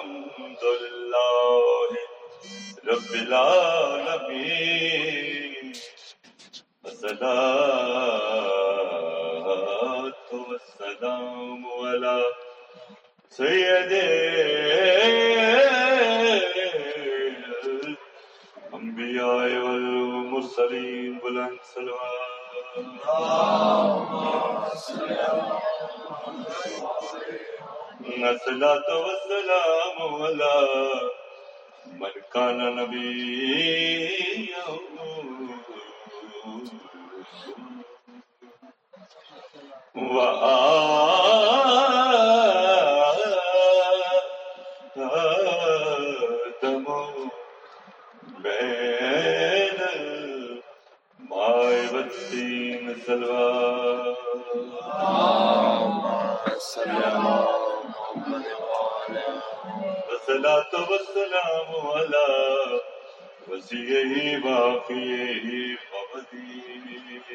الحمد لله رب العالمين الصلاة والسلام على سيد الأنبياء والمرسلين بلند صلوات الصلاة والسلام على محمد نسلا من كان نبيا وآدم بين الماء والطين سلوى والصلاة والسلام على وسيعه باقيه وبديله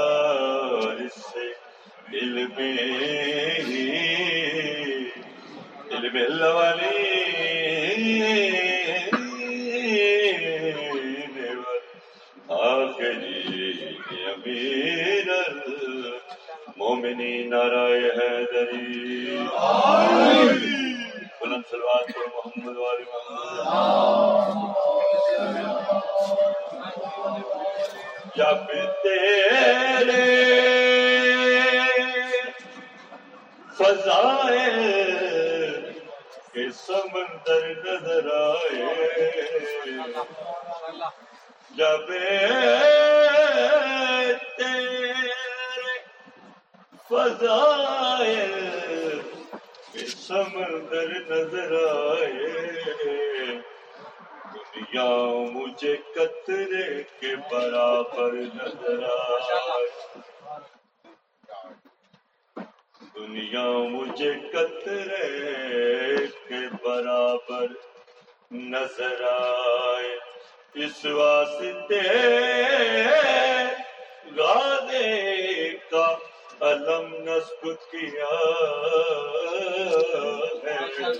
وبارس علمه علم الأولين المؤمنين رائے حیدری بلند صلوات پر محمد والی محمد۔ جب تیرے فضائے کے سمندر نظر آئے۔ جب تیرے فضائے سمندر نظر آئے۔ دنیا مجھے قطرے کے برابر نظر آئے۔ دنیا مجھے قطرے کے برابر نظر آئے۔ اس واسطے علم نصب کیا ہے۔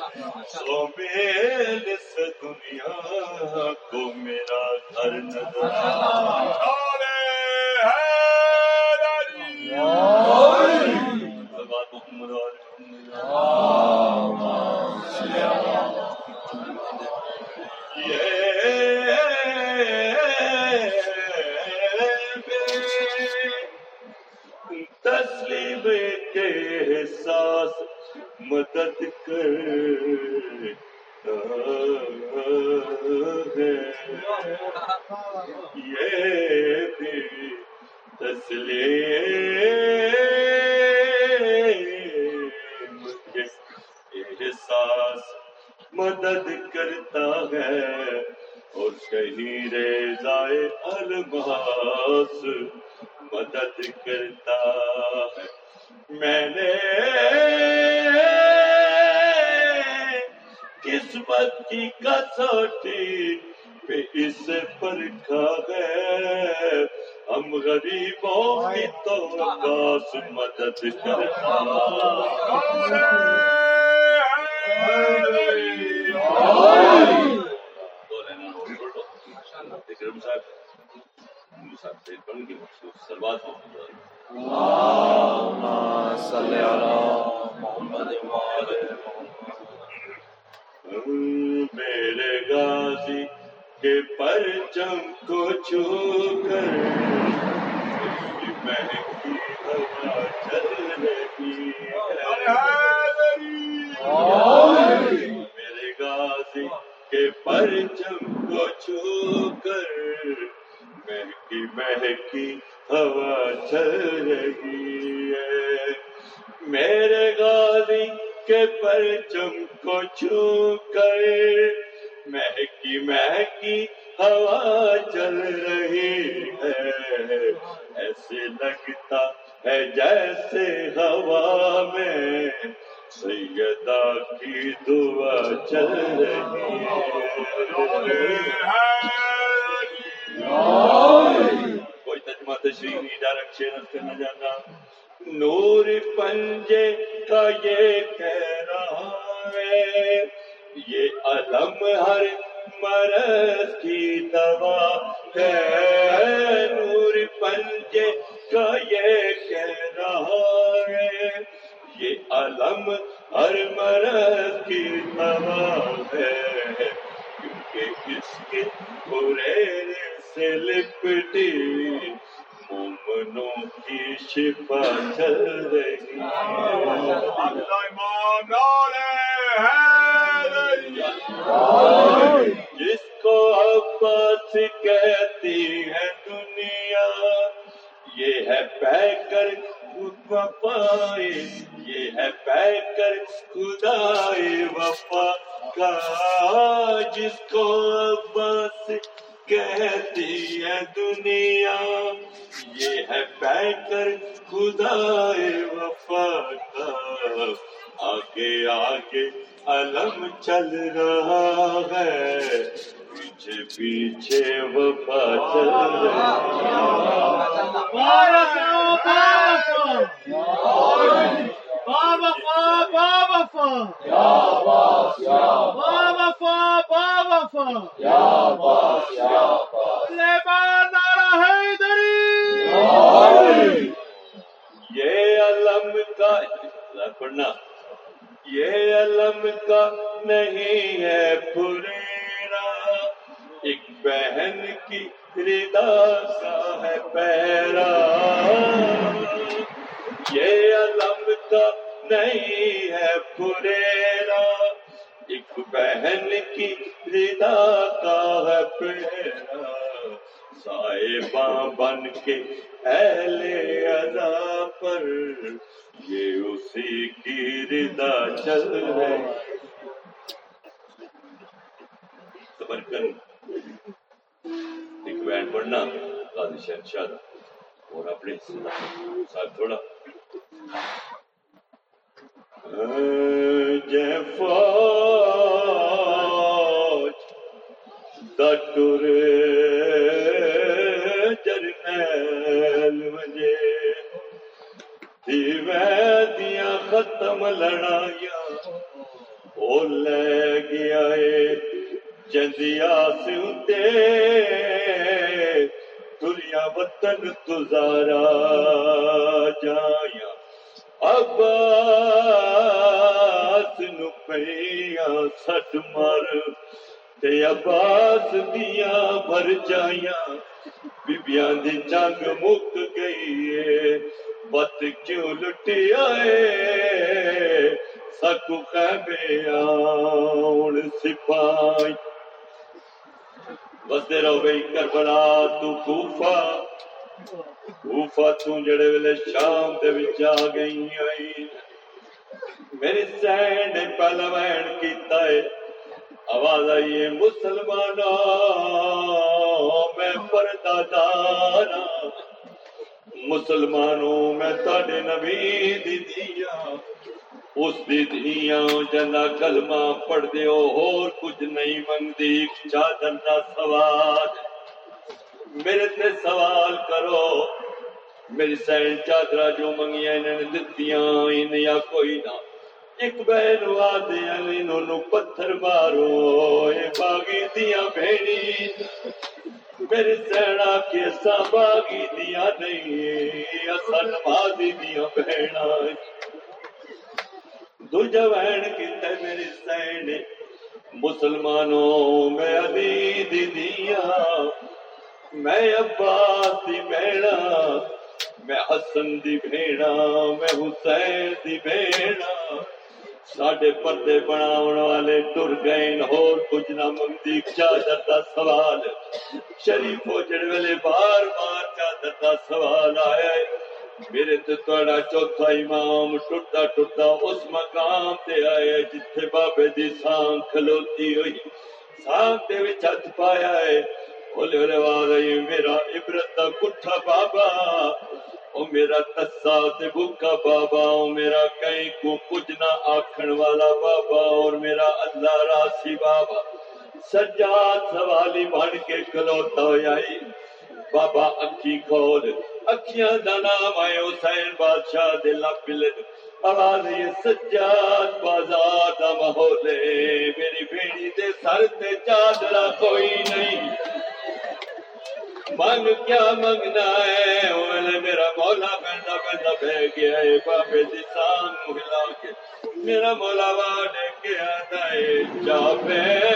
سو میل سے دنیا کو میرا گھر نظر محمد تسلیم کے احساس مدد کر یہ بھی تسلیم کے احساس مدد کرتا ہے۔ اور کہیں ریزائے الماس مدد کرتا ہے۔ میں نے قسمت کی کسوٹی پہ اسے پرکھا ہے ہم غریبوں کی تو باس مدد کرتا سلوات میرے غازی کے پرچم کو چھو کر کی ہوا چل رہی میرے غازی کے پرچم کو مہکی مہکی ہوا چل رہی ہے۔ میرے غازی کے پرچم کو چھو کر مہکی مہکی ہوا چل رہی ہے۔ ایسے لگتا ہے جیسے ہوا میں سیدہ کی دعا چل رہی ہے۔ کوئی تجمہ تشریح جانا۔ نور پنجے کا یہ کہہ رہا ہے، یہ علم ہر مرض کی دوا ہے۔ نور پنجے کا یہ کہہ رہا ہے، یہ علم ہر مرض کی دوا ہے۔ کیونکہ اس کے برے سے لپٹی مومنوں کی شفا چل رہی جس کو عباس کہتی ہے دنیا یہ ہے پہ کر وفائے یہ ہے پہ کر خدائے وفا کا جس کو عباس کہتی ہے دنیا یہ ہے پہ کر خدائے وفا کا آگے آگے علم چل رہا ہے پیچھے پیچھے وفا چل رہا یہ علم کا پڑھنا یہ علم کا نہیں ہے پھریرا ایک بہن کی ردا کا ہے پیرا یہ علم کا نہیں ہے پھریرا ایک بہن کی ردا کا ہے پیرا صاحباں بن کے اہل ادا پر یہ اسی کی ردا چل رہے سبرکن ایک بینڈ پڑھنا قاضی شہنشاہ۔ اور اپنے ساتھ تھوڑا جے فوج دا ٹرے جندیا سوتے دنیا وطن تزارا جایا۔ عباس نو پیاں سٹ مر تے عباس دیاں بھر جائیاں بیبیاں دی جنگ مک گئی ہے بت کیوں لٹی آئے؟ سکو خیمے آن سپاہی۔ بستے رہو گئی کربلا تو کوفہ کوفہ تو جڑے ویلے شام دے وچ آ گئی آئی میری سینڈ پہلا وین کیتا ہے آواز آئی ہے مسلمانوں میں پردہ دارا مسلمانوں میں تاڑے نبی دی دیا اس دی دھیاں جنا کلمہ پڑھ دیو، اور کچھ نہیں منگدی، چادر دا سوال میرے تے سوال کرو، میری سین چادرہ جو منگیاں انہوں نے دتیاں ان یا کوئی نہ۔ ایک بہن وادے انہوں پتھر مارو۔ اے باغی دیاں بھیڑی میرے سینا کے سا باغی دیا نہیں۔ اصل نمازی دیا بہنا دوجا بہن کیتا میری سین مسلمانوں میں علی دی دیا میں عباس دی بہنا میں حسن دی بہنا میں حسین دی بہنا ساڈے پردے بناون والے ٹر گئے ہور کچھ نہ منگدی چادر دا سوال شریف ہو جڑ ویلے بار بار چادر دا سوال آیا ہے میرے تے تہاڈا چوتھا امام ٹٹا ٹٹا اس مقام تے آئے جتھے بابے دی سان کھلوتی ہوئی سان دے وچ ہاتھ پایا ہے بولے بولے واہ میرا عبرت دا کٹھا بابا او میرا تسا تے بھوکا بابا او میرا کہیں کو کچھ نہ آکھن والا بابا اور میرا اللہ راسی بابا سجاد سوالی بن کے کھلوتا ہوئی بابا اکھی کھول اکھیاں دا نام آئے، حسین بادشاہ دے لپلد آواز یہ سجاد بازار دا ماحول میری بیڑی دے سر تے چادرا کوئی نہیں۔ منگ کیا منگنا ہے؟ میرا مولا بہتا بہتا بہ گیا ہے۔ بابے دی سان ملا کے میرا مولا واڈے کے آتا ہے۔ جا بیڑ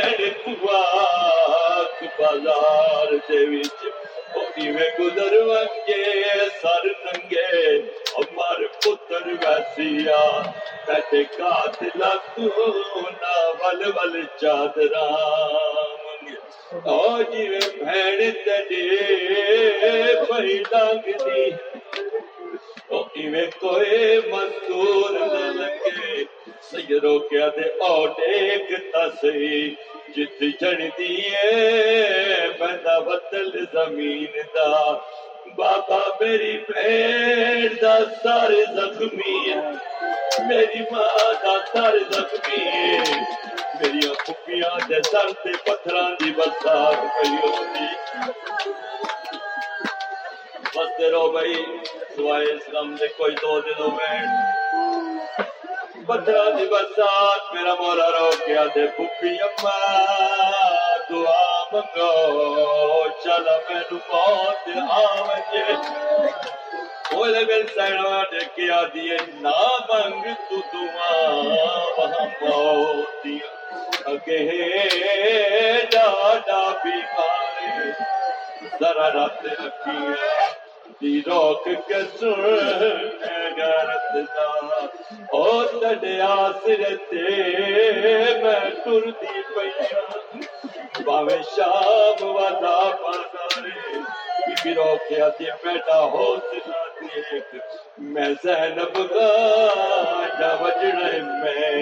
بازار دے وچ میں گزر ونگے سر ننگے امر پتر ویسیا قاتل ول ول چادرا او جی دی او ایویں کوئی مزدور نہ لگے سیرو کیا دے او ڈیک تسی جت چڑھتی ہے، بندہ بدل زمین دا۔ بابا میری پیڑ دا سارے زخمی ہے۔ میری ماں دا سارے زخمی ہے۔ میری پھپیاں دے سر تے پتھراں دی برسات پئی ہوندی۔ بستے رہو بھائی، سوائے اسلام دے کوئی دو دنوں میں۔ پتھراں دی برسات میرا مولا رو کیا دے پھپی اما، دعا منگو، چل مینو موت آوجے۔ بولے میرے سینوا ڈکیا دیے نہ منگ تو دعا وہاں موت اگے ڈاڈا بیمارے، ذرا رات رکھیا دی روک کے سن غیرت دا، او تڈیا سر تے میں ٹر دی پئی ہاں۔ باوے شام ودا پاگارے بی روکیا دی بیٹا ہو سنا دیکھ۔ میں زینب گا جا وجڑے میں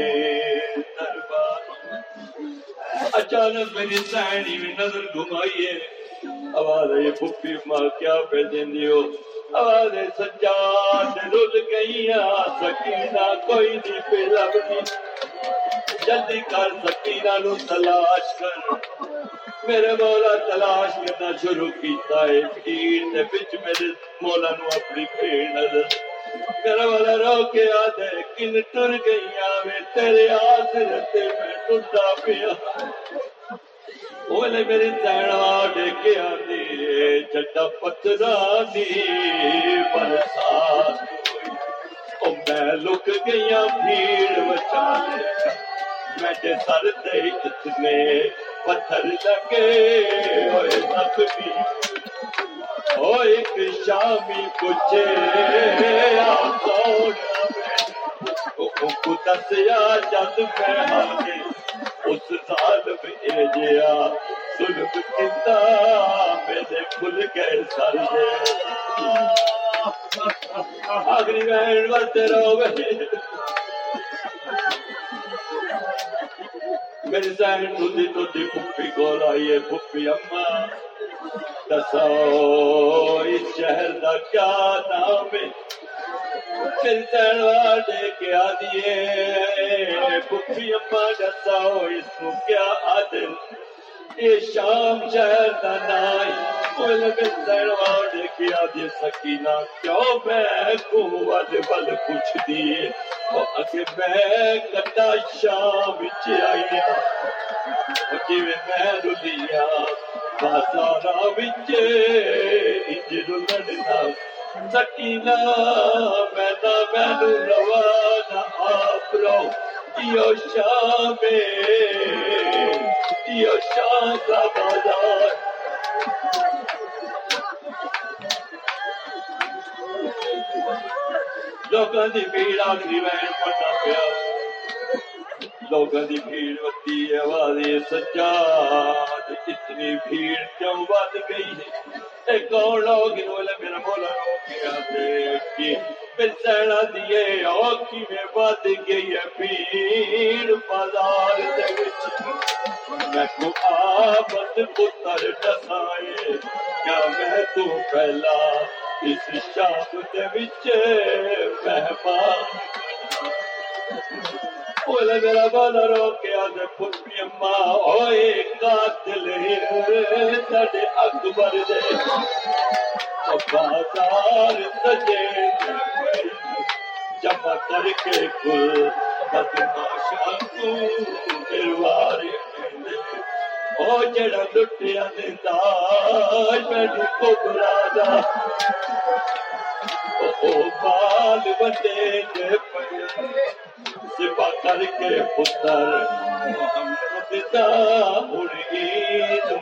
دربار۔ اچانک میری سینی میں نظر گھمائیے۔ آواز ہے پھپی ماں کیا پہ دیندی ہو آواز سجاد رل گئیاں سکینہ کوئی نہیں پہ لبنی جلدی کر سکینہ نو تلاش کر۔ میرے مولا تلاش کرنا شروع کیتا ہے بھیڑ دے وچ میرے مولا نو اپنی بھیڑ نظر۔ میرا مولا رو کے آدھے کن ٹر گئیاں، میں تیرے آسر تے میں ٹرتا پیا۔ بولے میری سینوا ڈیکے آدھی چٹا پترا دی برسات میں لک گئی بھیڑ بچا میں سر دے اتنے پتھر لگے ہوئے زخمی او ایک شامی کچھ کو دسیا جد میں آگے اس سال میں جیا سلب کتا میرے کھل گئے سر آخری بہن ورتے رہو گئے میری سین ٹوٹی ٹوٹی پھپھی کو لائیے پھپھی اما دسو، اس شہر دا کیا نام ہے؟ میری سین واڈے کے آدیے پھپھی اما دسو، اس کو کیا آدل یہ شام شہر نائی سکینہ، کیوں میں میں شام جی میں رلیا بازار انج سکینا میں مینو روانہ آپ رو۔ یہ شام کا بازار لوگوں کی بھیڑ آخری بہن پڑنا پیا لوگوں کی بھیڑ ہے سجاد اتنی بھیڑ کیوں ود گئی ہے کون لوگ میرا مولا رو گیا سینا دیے اوکھی میں ود گئی ہے بھیڑ بازار میں کو آبد پتر ڈسائے، کیا میں تو پہلا اس شام دے وچ مہمان۔ بولے میرا بالا رو کے پھپی اما ہوئے قاتل تڑے اکبر دے۔ بازار سجے جمع کر کے کل بدماشا دروارے او جڑا لٹیا نے دا۔ او بال بندے دے پیا سپا کر کے پتر محمد دا ہن عید